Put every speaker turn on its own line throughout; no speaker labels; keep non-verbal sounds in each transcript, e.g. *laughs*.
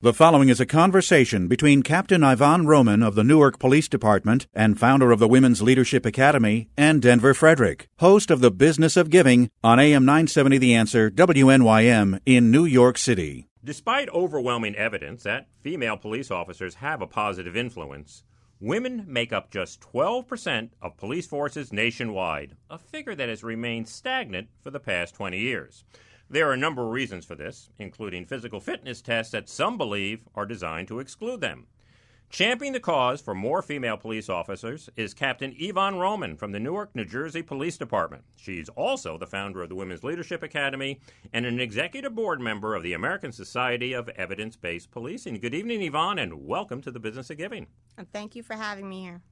The following is a conversation between Captain Ivonne Roman of the Newark Police Department and founder of the Women's Leadership Academy and Denver Frederick, host of The Business of Giving on AM 970 The Answer WNYM in New York City.
Despite overwhelming evidence that female police officers have a positive influence, women make up just 12% of police forces nationwide, a figure that has remained stagnant for the past 20 years. There are a number of reasons for this, including physical fitness tests that some believe are designed to exclude them. Championing the cause for more female police officers is Captain Ivonne Roman from the Newark, New Jersey Police Department. She's also the founder of the Women's Leadership Academy and an executive board member of the American Society of Evidence Based Policing. Good evening, Ivonne, and welcome to the Business of Giving.
And thank you for having me here.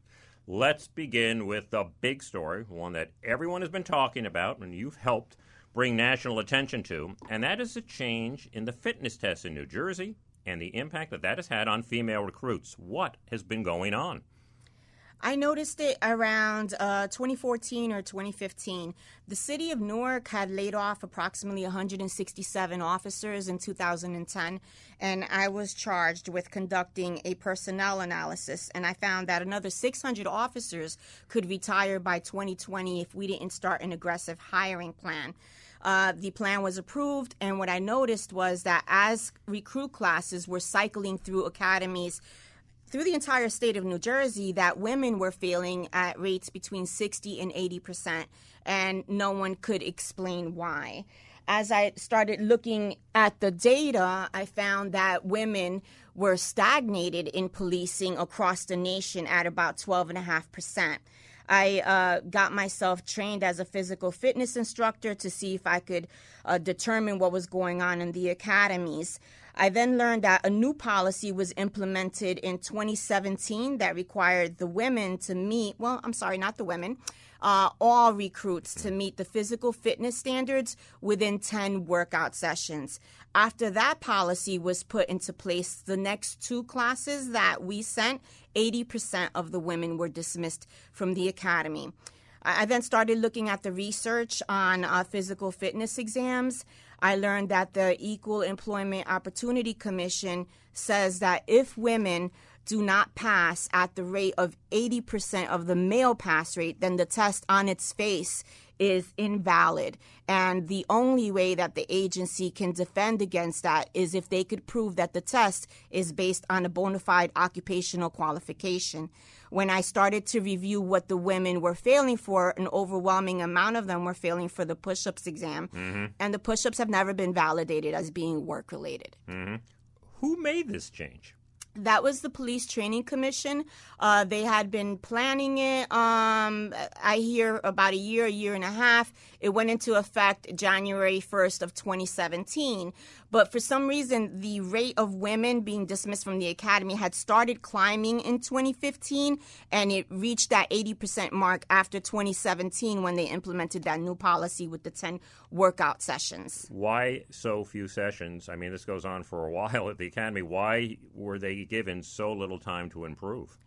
Let's begin with the big story, one that everyone has been talking about and you've helped bring national attention to, and that is a change in the fitness test in New Jersey and the impact that that has had on female recruits. What has been going on?
I noticed it around uh, 2014 or 2015. The city of Newark had laid off approximately 167 officers in 2010, and I was charged with conducting a personnel analysis. And I found that another 600 officers could retire by 2020 if we didn't start an aggressive hiring plan. Uh, the plan was approved, and what I noticed was that as recruit classes were cycling through academies through the entire state of New Jersey, that women were failing at rates between 60 and 80 percent, and no one could explain why. As I started looking at the data, I found that women were stagnated in policing across the nation at about 12.5 percent. I uh, got myself trained as a physical fitness instructor to see if I could uh, determine what was going on in the academies. I then learned that a new policy was implemented in 2017 that required the women to meet, well, I'm sorry, not the women, uh, all recruits to meet the physical fitness standards within 10 workout sessions. After that policy was put into place, the next two classes that we sent, 80% of the women were dismissed from the academy. I then started looking at the research on uh, physical fitness exams. I learned that the Equal Employment Opportunity Commission says that if women do not pass at the rate of 80% of the male pass rate, then the test on its face is invalid. And the only way that the agency can defend against that is if they could prove that the test is based on a bona fide occupational qualification. When I started to review what the women were failing for, an overwhelming amount of them were failing for the push ups exam. Mm-hmm. And the push ups have never been validated as being work related.
Mm-hmm. Who made this change?
That was the police training commission. Uh, they had been planning it. Um, I hear about a year, a year and a half. It went into effect January 1st of 2017. But for some reason, the rate of women being dismissed from the academy had started climbing in 2015, and it reached that 80% mark after 2017 when they implemented that new policy with the 10 workout sessions.
Why so few sessions? I mean, this goes on for a *laughs* while at the academy. Why were they given so little time to improve?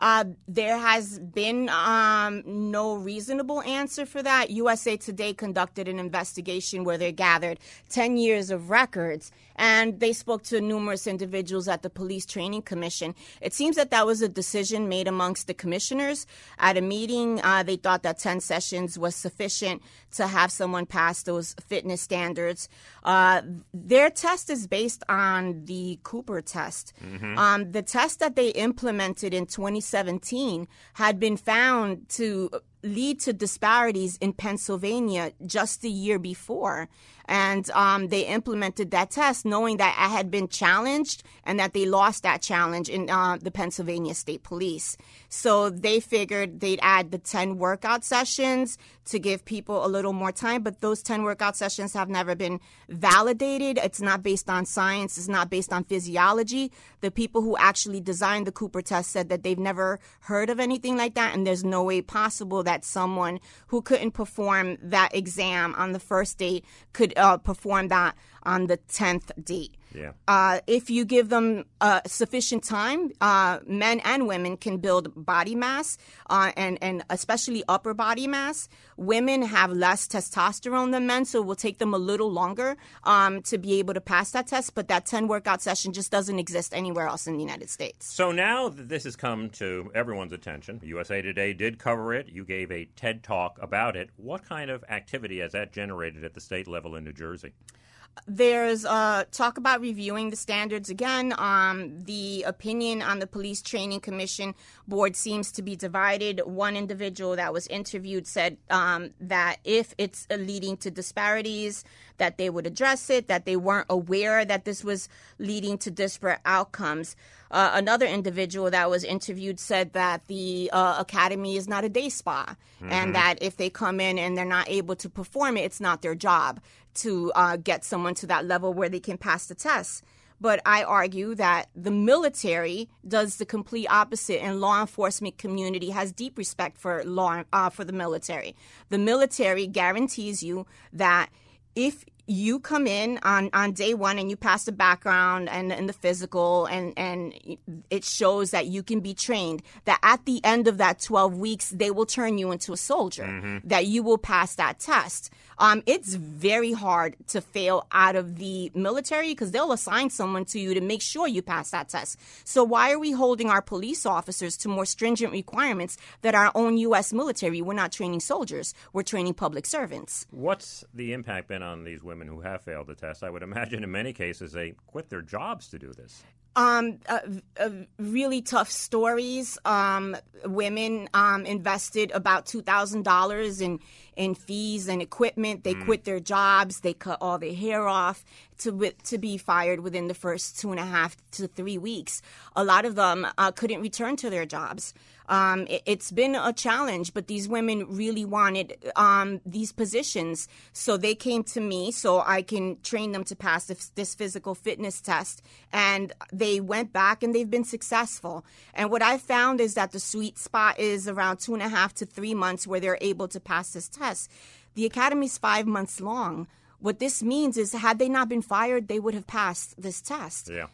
Uh, there has been um, no reasonable answer for that. USA Today conducted an investigation where they gathered 10 years of records and they spoke to numerous individuals at the Police Training Commission. It seems that that was a decision made amongst the commissioners at a meeting. Uh, they thought that 10 sessions was sufficient to have someone pass those fitness standards. Uh, their test is based on the Cooper test. Mm-hmm. Um, the test that they implemented in 2017 had been found to lead to disparities in Pennsylvania just the year before. And um, they implemented that test knowing that I had been challenged and that they lost that challenge in uh, the Pennsylvania State Police. So they figured they'd add the 10 workout sessions to give people a little more time, but those 10 workout sessions have never been validated. It's not based on science, it's not based on physiology. The people who actually designed the Cooper test said that they've never heard of anything like that, and there's no way possible that someone who couldn't perform that exam on the first date could uh, perform that on the 10th date.
Yeah.
Uh, if you give them uh, sufficient time, uh, men and women can build body mass, uh, and and especially upper body mass. Women have less testosterone than men, so it will take them a little longer um, to be able to pass that test. But that ten workout session just doesn't exist anywhere else in the United States.
So now that this has come to everyone's attention, USA Today did cover it. You gave a TED talk about it. What kind of activity has that generated at the state level in New Jersey?
There's uh, talk about reviewing the standards again. Um, the opinion on the Police Training Commission board seems to be divided. One individual that was interviewed said um, that if it's leading to disparities, that they would address it, that they weren't aware that this was leading to disparate outcomes. Uh, another individual that was interviewed said that the uh, academy is not a day spa, mm-hmm. and that if they come in and they're not able to perform it, it's not their job to uh, get someone to that level where they can pass the test. But I argue that the military does the complete opposite, and law enforcement community has deep respect for law uh, for the military. The military guarantees you that if you come in on, on day one and you pass the background and, and the physical and, and it shows that you can be trained that at the end of that 12 weeks they will turn you into a soldier mm-hmm. that you will pass that test. Um, it's very hard to fail out of the military because they'll assign someone to you to make sure you pass that test. So why are we holding our police officers to more stringent requirements that our own u.s military? We're not training soldiers. We're training public servants.
What's the impact been on these women women who have failed the test. I would imagine in many cases they quit their jobs to do this.
Um, uh, uh, really tough stories. Um, women um, invested about two thousand dollars in in fees and equipment. They mm. quit their jobs. They cut all their hair off to to be fired within the first two and a half to three weeks. A lot of them uh, couldn't return to their jobs. Um, it, has been a challenge, but these women really wanted um, these positions, so they came to me so I can train them to pass this, this physical fitness test, and they went back and they've been successful. And what I found is that the sweet spot is around two and a half to three months where they're able to pass this test. The academy's five months long. What this means is, had they not been fired, they would have passed this test.
Yeah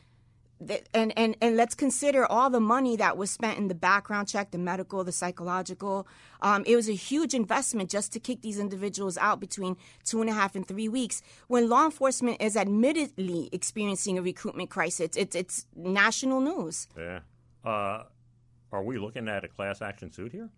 and, and and let's consider all the money that was spent in the background check, the medical, the psychological. Um, it was a huge investment just to kick these individuals out between two and a half and three weeks. When law enforcement is admittedly experiencing a recruitment crisis, it's it's national news.
Yeah. Uh, are we looking at a class action suit here?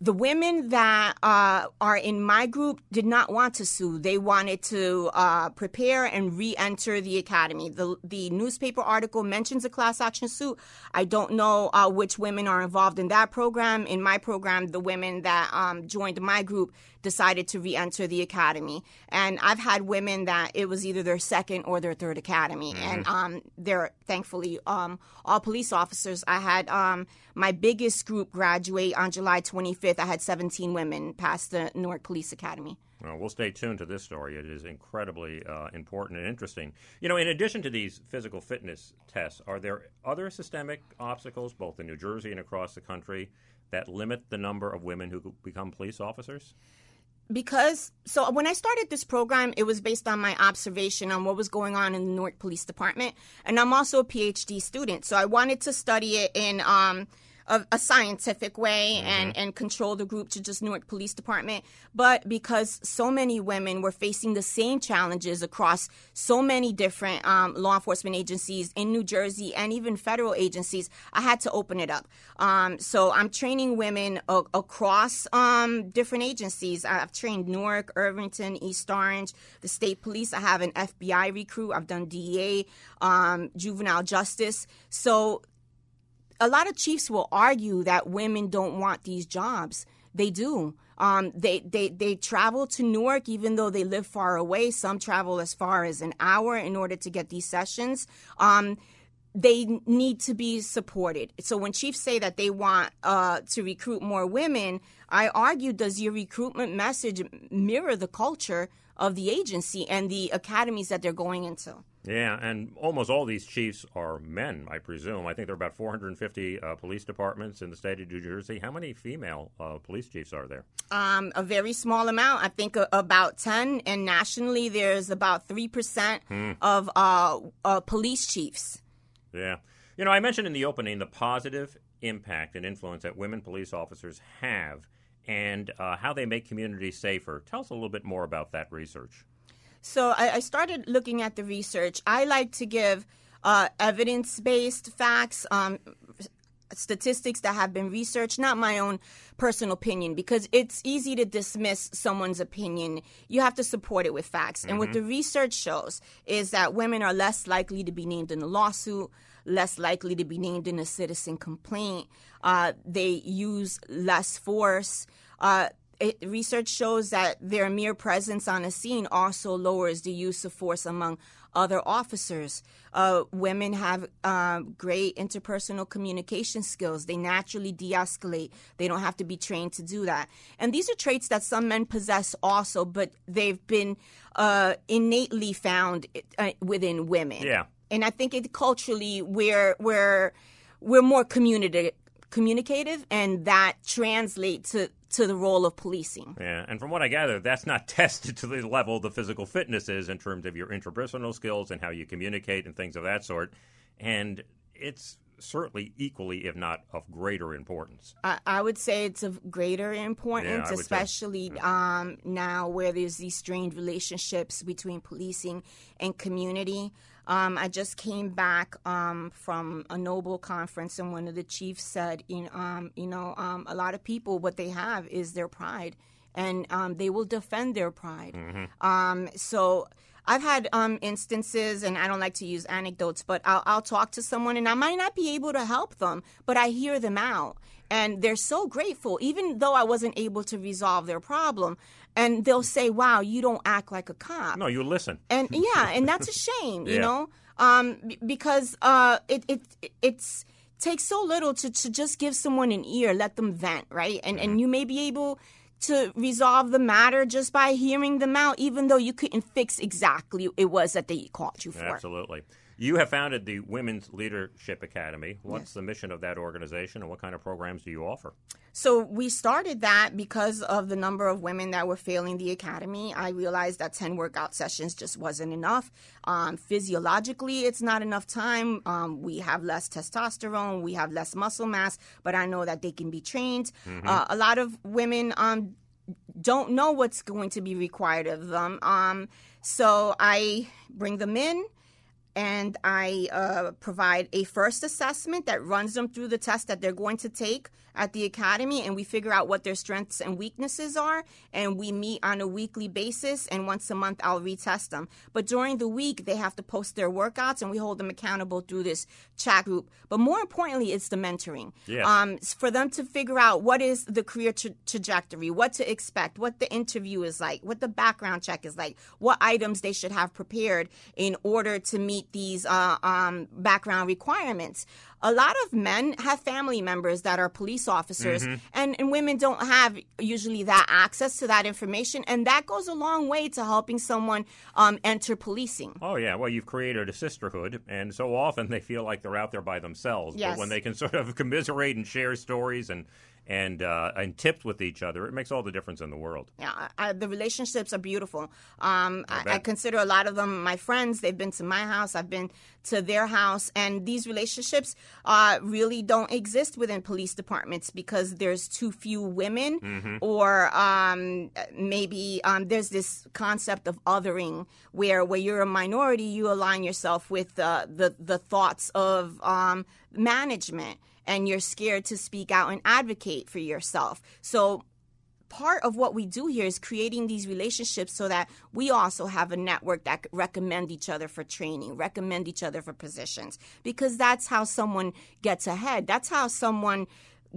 The women that uh, are in my group did not want to sue. They wanted to uh, prepare and re-enter the academy. The the newspaper article mentions a class action suit. I don't know uh, which women are involved in that program. In my program, the women that um, joined my group decided to re-enter the academy. And I've had women that it was either their second or their third academy, mm-hmm. and um, they're thankfully um, all police officers. I had um, my biggest group graduate on July 25th. I had 17 women pass the Newark Police Academy.
Well, we'll stay tuned to this story. It is incredibly uh, important and interesting. You know, in addition to these physical fitness tests, are there other systemic obstacles, both in New Jersey and across the country, that limit the number of women who become police officers?
Because so when I started this program, it was based on my observation on what was going on in the Newark Police Department, and I'm also a PhD student, so I wanted to study it in um, a, a scientific way mm-hmm. and, and control the group to just Newark Police Department. But because so many women were facing the same challenges across so many different um, law enforcement agencies in New Jersey and even federal agencies, I had to open it up. Um, so I'm training women a- across um, different agencies. I've trained Newark, Irvington, East Orange, the state police. I have an FBI recruit. I've done DEA, um, juvenile justice. So a lot of chiefs will argue that women don't want these jobs. They do. Um, they, they, they travel to Newark even though they live far away. Some travel as far as an hour in order to get these sessions. Um, they need to be supported. So when chiefs say that they want uh, to recruit more women, I argue, does your recruitment message mirror the culture of the agency and the academies that they're going into?
Yeah, and almost all these chiefs are men, I presume. I think there are about 450 uh, police departments in the state of New Jersey. How many female uh, police chiefs are there?
Um, a very small amount. I think uh, about 10. And nationally, there's about 3% hmm. of uh, uh, police chiefs.
Yeah. You know, I mentioned in the opening the positive impact and influence that women police officers have and uh, how they make communities safer. Tell us a little bit more about that research.
So I, I started looking at the research. I like to give uh, evidence based facts, um, statistics that have been researched, not my own personal opinion, because it's easy to dismiss someone's opinion. You have to support it with facts. Mm-hmm. And what mm-hmm. the research shows is that women are less likely to be named in a lawsuit, less likely to be named in a citizen complaint. Uh, they use less force. Uh, it, research shows that their mere presence on a scene also lowers the use of force among other officers. Uh, women have uh, great interpersonal communication skills. They naturally de escalate. They don't have to be trained to do that. And these are traits that some men possess also, but they've been uh, innately found uh, within women.
Yeah.
And I think it culturally we're we're we're more communicative communicative and that translates to to the role of policing.
Yeah, and from what I gather, that's not *laughs* tested to the level the physical fitness is in terms of your interpersonal skills and how you communicate and things of that sort. And it's certainly equally, if not of greater importance.
I, I would say it's of greater importance, yeah, especially um, now where there's these strained relationships between policing and community. Um, I just came back um, from a Noble conference, and one of the chiefs said, "You know, um, you know, um, a lot of people, what they have is their pride, and um, they will defend their pride." Mm-hmm. Um, so. I've had um, instances, and I don't like to use anecdotes, but I'll, I'll, talk to someone, and I might not be able to help them, but I hear them out, and they're so grateful, even though I wasn't able to resolve their problem and they'll say, "Wow, you don't act like a cop."
No, you listen.
And *laughs* yeah, and that's a shame, you yeah. know, um, because uh, it it it's takes so little to, to just give someone an ear, let them vent, right? And mm-hmm. and you may be able to resolve the matter just by hearing them out, even though you couldn't fix exactly it was that they caught you for.
Absolutely. You have founded the Women's Leadership Academy. What's yes. the mission of that organization and what kind of programs do you offer?
So, we started that because of the number of women that were failing the academy. I realized that 10 workout sessions just wasn't enough. Um, physiologically, it's not enough time. Um, we have less testosterone, we have less muscle mass, but I know that they can be trained. Mm-hmm. Uh, a lot of women um, don't know what's going to be required of them. Um, so, I bring them in and I uh, provide a first assessment that runs them through the test that they're going to take at the academy and we figure out what their strengths and weaknesses are and we meet on a weekly basis and once a month I'll retest them. But during the week they have to post their workouts and we hold them accountable through this chat group. But more importantly it's the mentoring.
Yes. Um,
for them to figure out what is the career tra- trajectory, what to expect, what the interview is like, what the background check is like, what items they should have prepared in order to meet these uh, um, background requirements a lot of men have family members that are police officers, mm-hmm. and, and women don't have usually that access to that information. And that goes a long way to helping someone um, enter policing.
Oh, yeah. Well, you've created a sisterhood, and so often they feel like they're out there by themselves.
Yes.
But when they can sort of *laughs* commiserate and share stories and and uh, and tipped with each other, it makes all the difference in the world.
Yeah, I, the relationships are beautiful. Um, I, I, consider a lot of them my friends. They've been to my house. I've been to their house, and these relationships uh, really don't exist within police departments because there's too few women, mm-hmm. or um, maybe um, there's this concept of othering where where you're a minority, you align yourself with uh, the the thoughts of um, management and you're scared to speak out and advocate for yourself. So part of what we do here is creating these relationships so that we also have a network that recommend each other for training, recommend each other for positions, because that's how someone gets ahead. That's how someone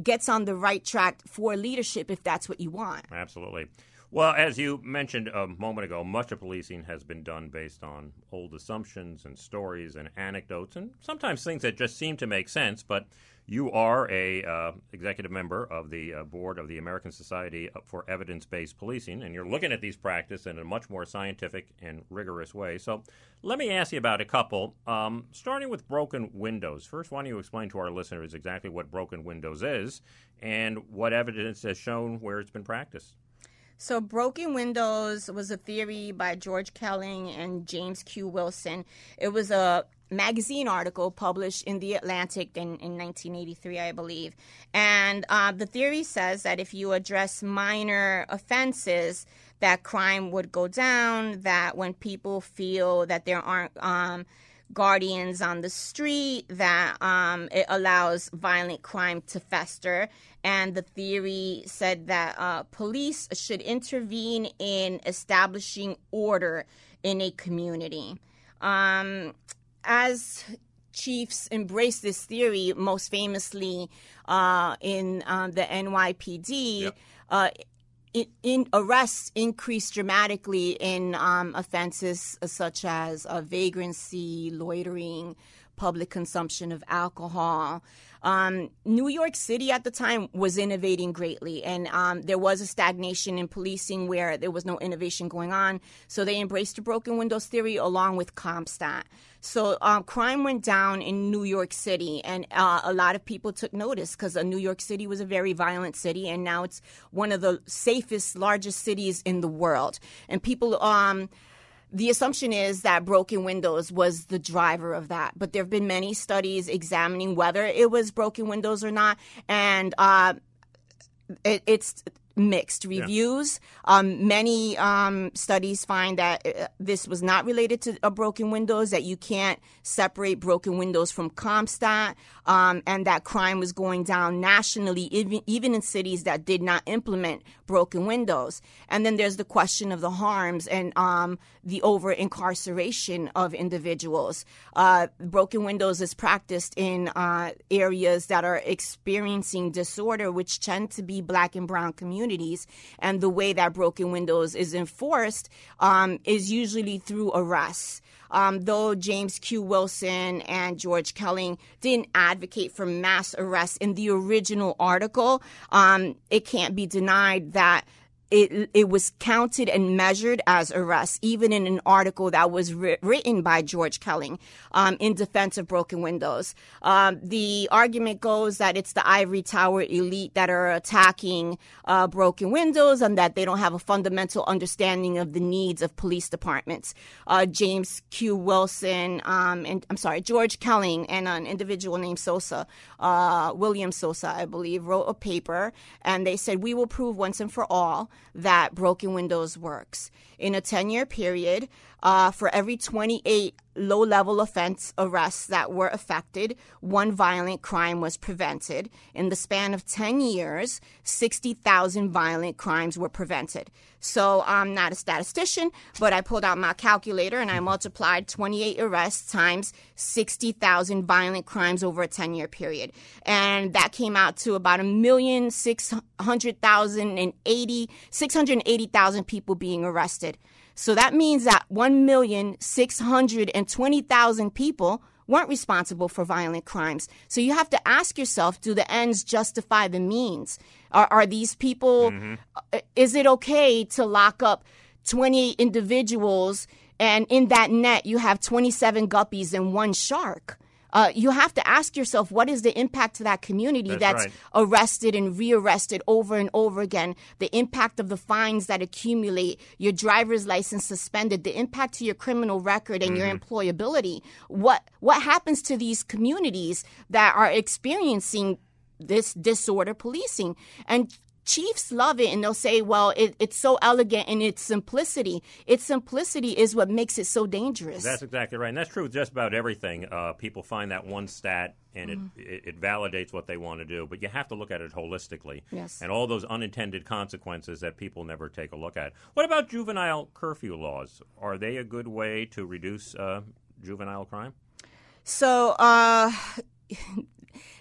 gets on the right track for leadership if that's what you want.
Absolutely. Well, as you mentioned a moment ago, much of policing has been done based on old assumptions and stories and anecdotes, and sometimes things that just seem to make sense. But you are a uh, executive member of the uh, board of the American Society for Evidence-Based Policing, and you're looking at these practices in a much more scientific and rigorous way. So, let me ask you about a couple. Um, starting with broken windows. First, why don't you explain to our listeners exactly what broken windows is and what evidence has shown where it's been practiced?
So, broken windows was a theory by George Kelling and James Q. Wilson. It was a magazine article published in The Atlantic in, in 1983, I believe. And uh, the theory says that if you address minor offenses, that crime would go down, that when people feel that there aren't. Um, guardians on the street, that um, it allows violent crime to fester. And the theory said that uh, police should intervene in establishing order in a community. Um, as chiefs embrace this theory, most famously uh, in um, the NYPD, yep. uh, in, in arrests increased dramatically in um, offenses such as uh, vagrancy, loitering, public consumption of alcohol. Um, New York City at the time was innovating greatly, and um, there was a stagnation in policing where there was no innovation going on. So they embraced the broken windows theory along with CompStat. So um, crime went down in New York City, and uh, a lot of people took notice because uh, New York City was a very violent city, and now it's one of the safest, largest cities in the world. And people, um, the assumption is that broken windows was the driver of that. But there have been many studies examining whether it was broken windows or not, and uh, it, it's mixed reviews. Yeah. Um, many um, studies find that uh, this was not related to uh, broken windows, that you can't separate broken windows from CompStat, um, and that crime was going down nationally, even, even in cities that did not implement broken windows. And then there's the question of the harms and um, the over incarceration of individuals. Uh, broken windows is practiced in uh, areas that are experiencing disorder, which tend to be black and brown communities. And the way that broken windows is enforced um, is usually through arrests. Um, though James Q. Wilson and George Kelling didn't advocate for mass arrests in the original article, um, it can't be denied that it, it was counted and measured as arrests, even in an article that was ri- written by George Kelling um, in defense of broken windows. Um, the argument goes that it's the ivory tower elite that are attacking uh, broken windows and that they don't have a fundamental understanding of the needs of police departments. Uh, James Q. Wilson, um, and I'm sorry, George Kelling, and an individual named Sousa, uh, William Sousa, I believe, wrote a paper, and they said, We will prove once and for all that Broken Windows works. In a 10 year period, uh, for every 28 low level offense arrests that were affected, one violent crime was prevented. In the span of 10 years, 60,000 violent crimes were prevented. So I'm not a statistician, but I pulled out my calculator and I multiplied 28 arrests times 60,000 violent crimes over a 10 year period. And that came out to about a million six hundred thousand and eighty, 680,000 people being arrested. So that means that 1,620,000 people weren't responsible for violent crimes. So you have to ask yourself do the ends justify the means? Are, are these people, mm-hmm. Uh, is it okay to lock up 20 individuals and in that net you have 27 guppies and one shark? Uh, you have to ask yourself what is the impact to that community that's, that's right. arrested and rearrested over and over again, the impact of the fines that accumulate, your driver's license suspended, the impact to your criminal record and mm-hmm. your employability. What what happens to these communities that are experiencing this disorder policing? And Chiefs love it and they'll say, well, it, it's so elegant in its simplicity. Its simplicity is what makes it so dangerous.
That's exactly right. And that's true with just about everything. Uh, people find that one stat and mm it, it, it, validates what they want to do. But you have to look at it holistically.
Yes.
And all those unintended consequences that people never take a look at. What about juvenile curfew laws? Are they a good way to reduce uh, juvenile crime?
So, uh,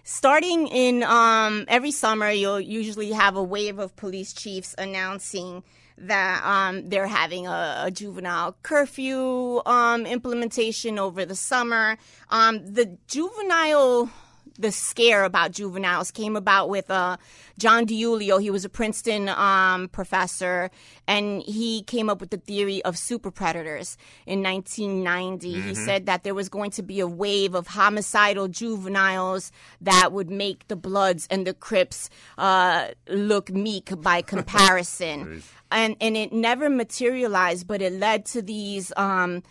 starting in um, every summer, you'll usually have a wave of police chiefs announcing that um, they're having a, a juvenile curfew um, implementation over the summer. Um, the juvenile the scare about juveniles came about with uh, John DiIulio. He was a Princeton um, professor, and he came up with the theory of super predators in 1990. Mm-hmm. He said that there was going to be a wave of homicidal juveniles that would make the Bloods and the Crips uh, look meek by *laughs* comparison. and, and it never materialized, but it led to these. Um,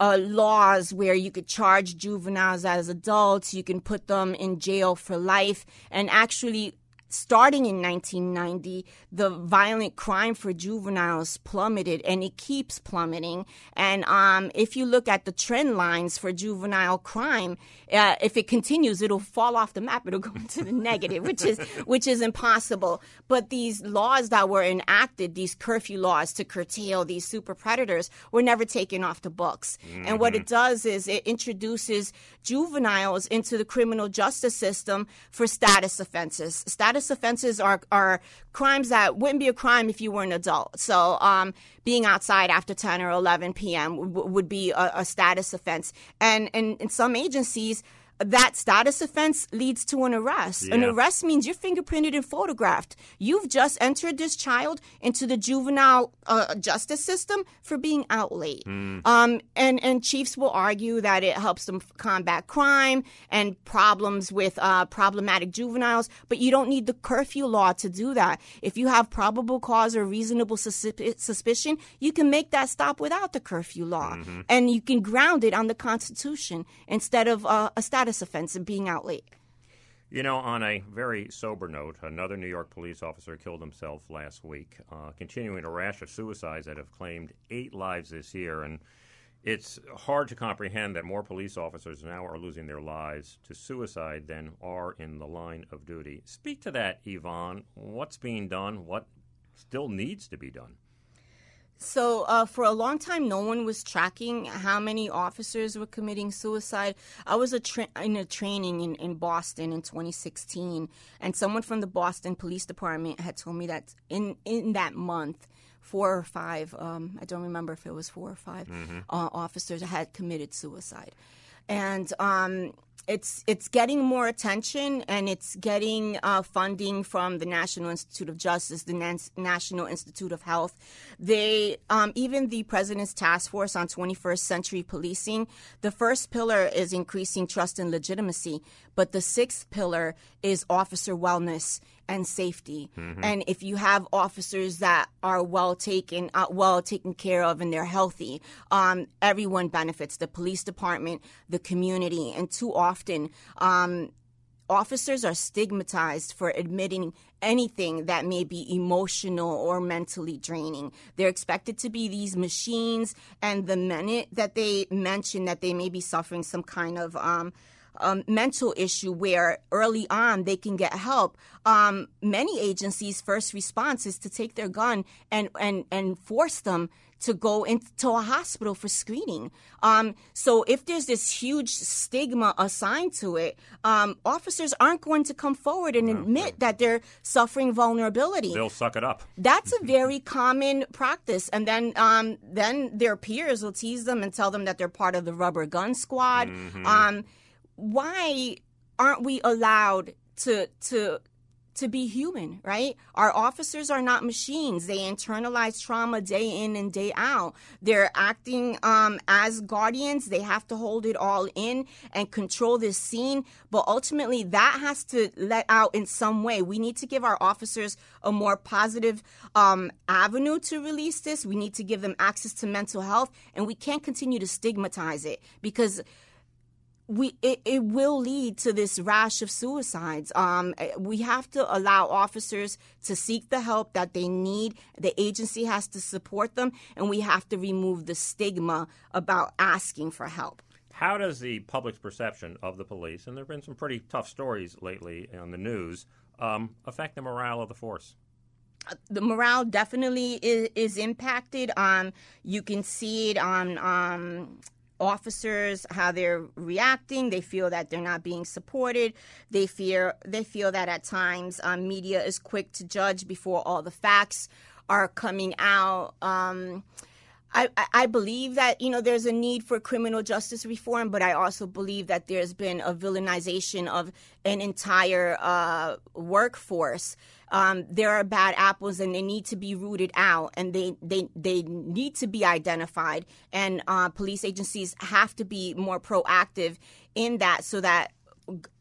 uh, laws where you could charge juveniles as adults, you can put them in jail for life, and actually starting in 1990, the violent crime for juveniles plummeted and it keeps plummeting. And um, if you look at the trend lines for juvenile crime, uh, if it continues, it'll fall off the map. It'll go into the negative, which is *laughs* which is impossible. But these laws that were enacted, these curfew laws to curtail these super predators, were never taken off the books. Mm-hmm. And what it mm-hmm. does is it introduces juveniles into the criminal justice system for status offenses. Status offenses are are crimes that wouldn't be a crime if you were an adult. So, um, being outside after 10 or 11 p.m. W- would be a, a status offense. And, and in some agencies, that status offense leads to an arrest. Yeah. An arrest means you're fingerprinted and photographed. You've just entered this child into the juvenile uh, justice system for being out late. Mm. Um, and, and chiefs will argue that it helps them combat crime and problems with uh, problematic juveniles, but you don't need the curfew law to do that. If you have probable cause or reasonable suspicion, you can make that stop without the curfew law. Mm-hmm. And you can ground it on the Constitution instead of uh, a status status offense of being out late.
You know, on a very sober note, another New York police officer killed himself last week, uh, continuing a rash of suicides that have claimed eight lives this year. And it's hard to comprehend that more police officers now are losing their lives to suicide than are in the line of duty. Speak to that, Ivonne. What's being done? What still needs to be done?
So, uh, for a long time, no one was tracking how many officers were committing suicide. I was a tra- in a training in, in Boston in 2016, and someone from the Boston Police Department had told me that in, in that month, four or five, um, I don't remember if it was four or 5 mm-hmm. uh, officers had committed suicide. And um, it's it's getting more attention and it's getting uh, funding from the National Institute of Justice, the Nas- National Institute of Health. They um, even the President's Task Force on 21st Century Policing. The first pillar is increasing trust and legitimacy, but the sixth pillar is officer wellness and safety. Mm-hmm. And if you have officers that are well taken, uh, well taken care of, and they're healthy, um, everyone benefits. The police department, the community, and too often. Um, officers are stigmatized for admitting anything that may be emotional or mentally draining. They're expected to be these machines, and the minute that they mention that they may be suffering some kind of um, um, mental issue where early on they can get help. Um, many agencies' first response is to take their gun and, and, and force them to go into a hospital for screening. Um, so if there's this huge stigma assigned to it, um, officers aren't going to come forward and admit that they're suffering vulnerability.
They'll suck it up.
That's a very common practice, and then um, then their peers will tease them and tell them that they're part of the rubber gun squad. Mm-hmm. Why aren't we allowed to to to be human, right? Our officers are not machines. They internalize trauma day in and day out. They're acting um, as guardians. They have to hold it all in and control this scene. But ultimately, that has to let out in some way. We need to give our officers a more positive um, avenue to release this. We need to give them access to mental health, and we can't continue to stigmatize it because we it, it will lead to this rash of suicides. Um, eh, we have to allow officers to seek the help that they need. The agency has to support them, and we have to remove the stigma about asking for help.
How does the public's perception of the police, and there have been some pretty tough stories lately on the news, um, affect the morale of the force?
the morale definitely is, is impacted. Um, you can see it on um, officers how they're reacting. They feel that they're not being supported. They fear they feel that at times um, media is quick to judge before all the facts are coming out. Um, I, I believe that you know there's a need for criminal justice reform, but I also believe that there's been a villainization of an entire uh, workforce. Um, there are bad apples, and they need to be rooted out, and they they they need to be identified. And uh, police agencies have to be more proactive in that, so that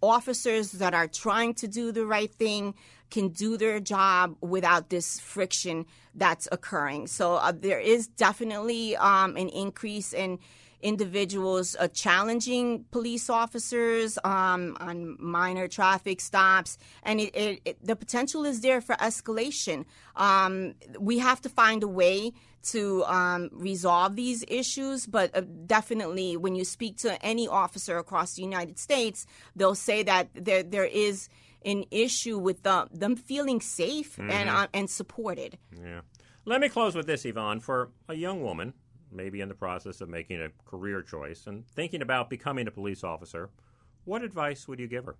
officers that are trying to do the right thing can do their job without this friction that's occurring. So uh, there is definitely um, an increase in individuals uh, challenging police officers um, on minor traffic stops, and it, it, it, the potential is there for escalation. Um, we have to find a way to um, resolve these issues, but uh, definitely when you speak to any officer across the United States, they'll say that there there is an issue with them, them feeling safe mm-hmm. and uh, and supported.
Yeah. Let me close with this, Ivonne. For a young woman, maybe in the process of making a career choice and thinking about becoming a police officer, what advice would you give her?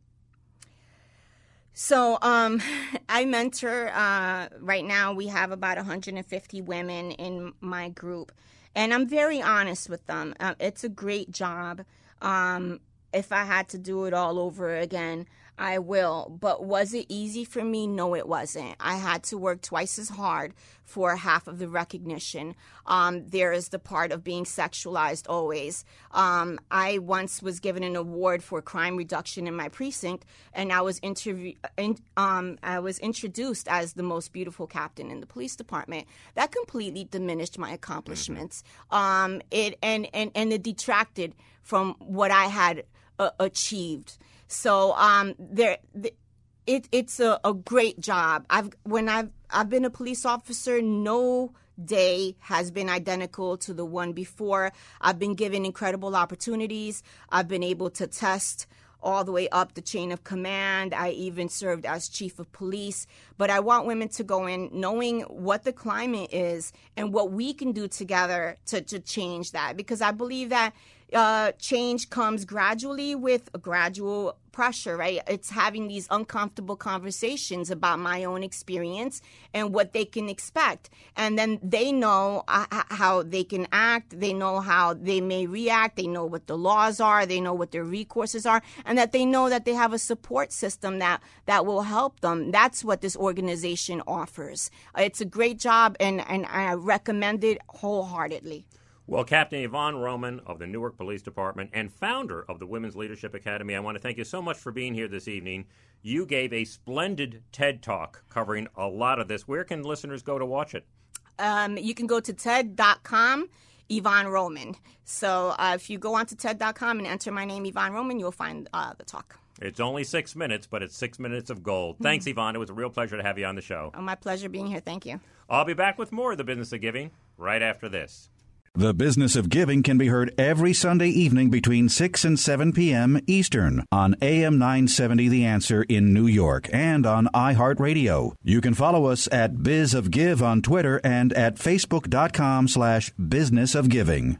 So, um, *laughs* I mentor, uh, right now we have about 150 women in my group, and I'm very honest with them. Uh, it's a great job. Um, if I had to do it all over again, I will. But was it easy for me? No, it wasn't. I had to work twice as hard for half of the recognition. Um, there is the part of being sexualized always. Um, I once was given an award for crime reduction in my precinct, and I was interview- in, um, I was introduced as the most beautiful captain in the police department. That completely diminished my accomplishments. Um, it and, and and it detracted from what I had uh, achieved. So um, there, it, it's a, a great job. I've when I've I've been a police officer, no day has been identical to the one before. I've been given incredible opportunities. I've been able to test all the way up the chain of command. I even served as chief of police. But I want women to go in knowing what the climate is and what we can do together to, to change that. Because I believe that uh, change comes gradually with a gradual pressure, right? It's having these uncomfortable conversations about my own experience and what they can expect. And then they know uh, how they can act, they know how they may react, they know what the laws are, they know what their recourses are, and that they know that they have a support system that, that will help them. That's what this organization offers. It's a great job, and, and I recommend it wholeheartedly.
Well, Captain Ivonne Roman of the Newark Police Department and founder of the Women's Leadership Academy, I want to thank you so much for being here this evening. You gave a splendid TED talk covering a lot of this. Where can listeners go to watch it?
Um, you can go to TED.com. Ivonne Roman. So uh, if you go onto TED.com and enter my name, Ivonne Roman, you'll find uh, the talk.
It's only six minutes, but it's six minutes of gold. Mm-hmm. Thanks, Ivonne. It was a real pleasure to have you on the show.
Oh, my pleasure being here. Thank you.
I'll be back with more of the business of giving right after this.
The Business of Giving can be heard every Sunday evening between 6 and 7 p.m. Eastern on AM 970 The Answer in New York and on iHeartRadio. You can follow us at Biz of Give on Twitter and at Facebook.com slash Business of Giving.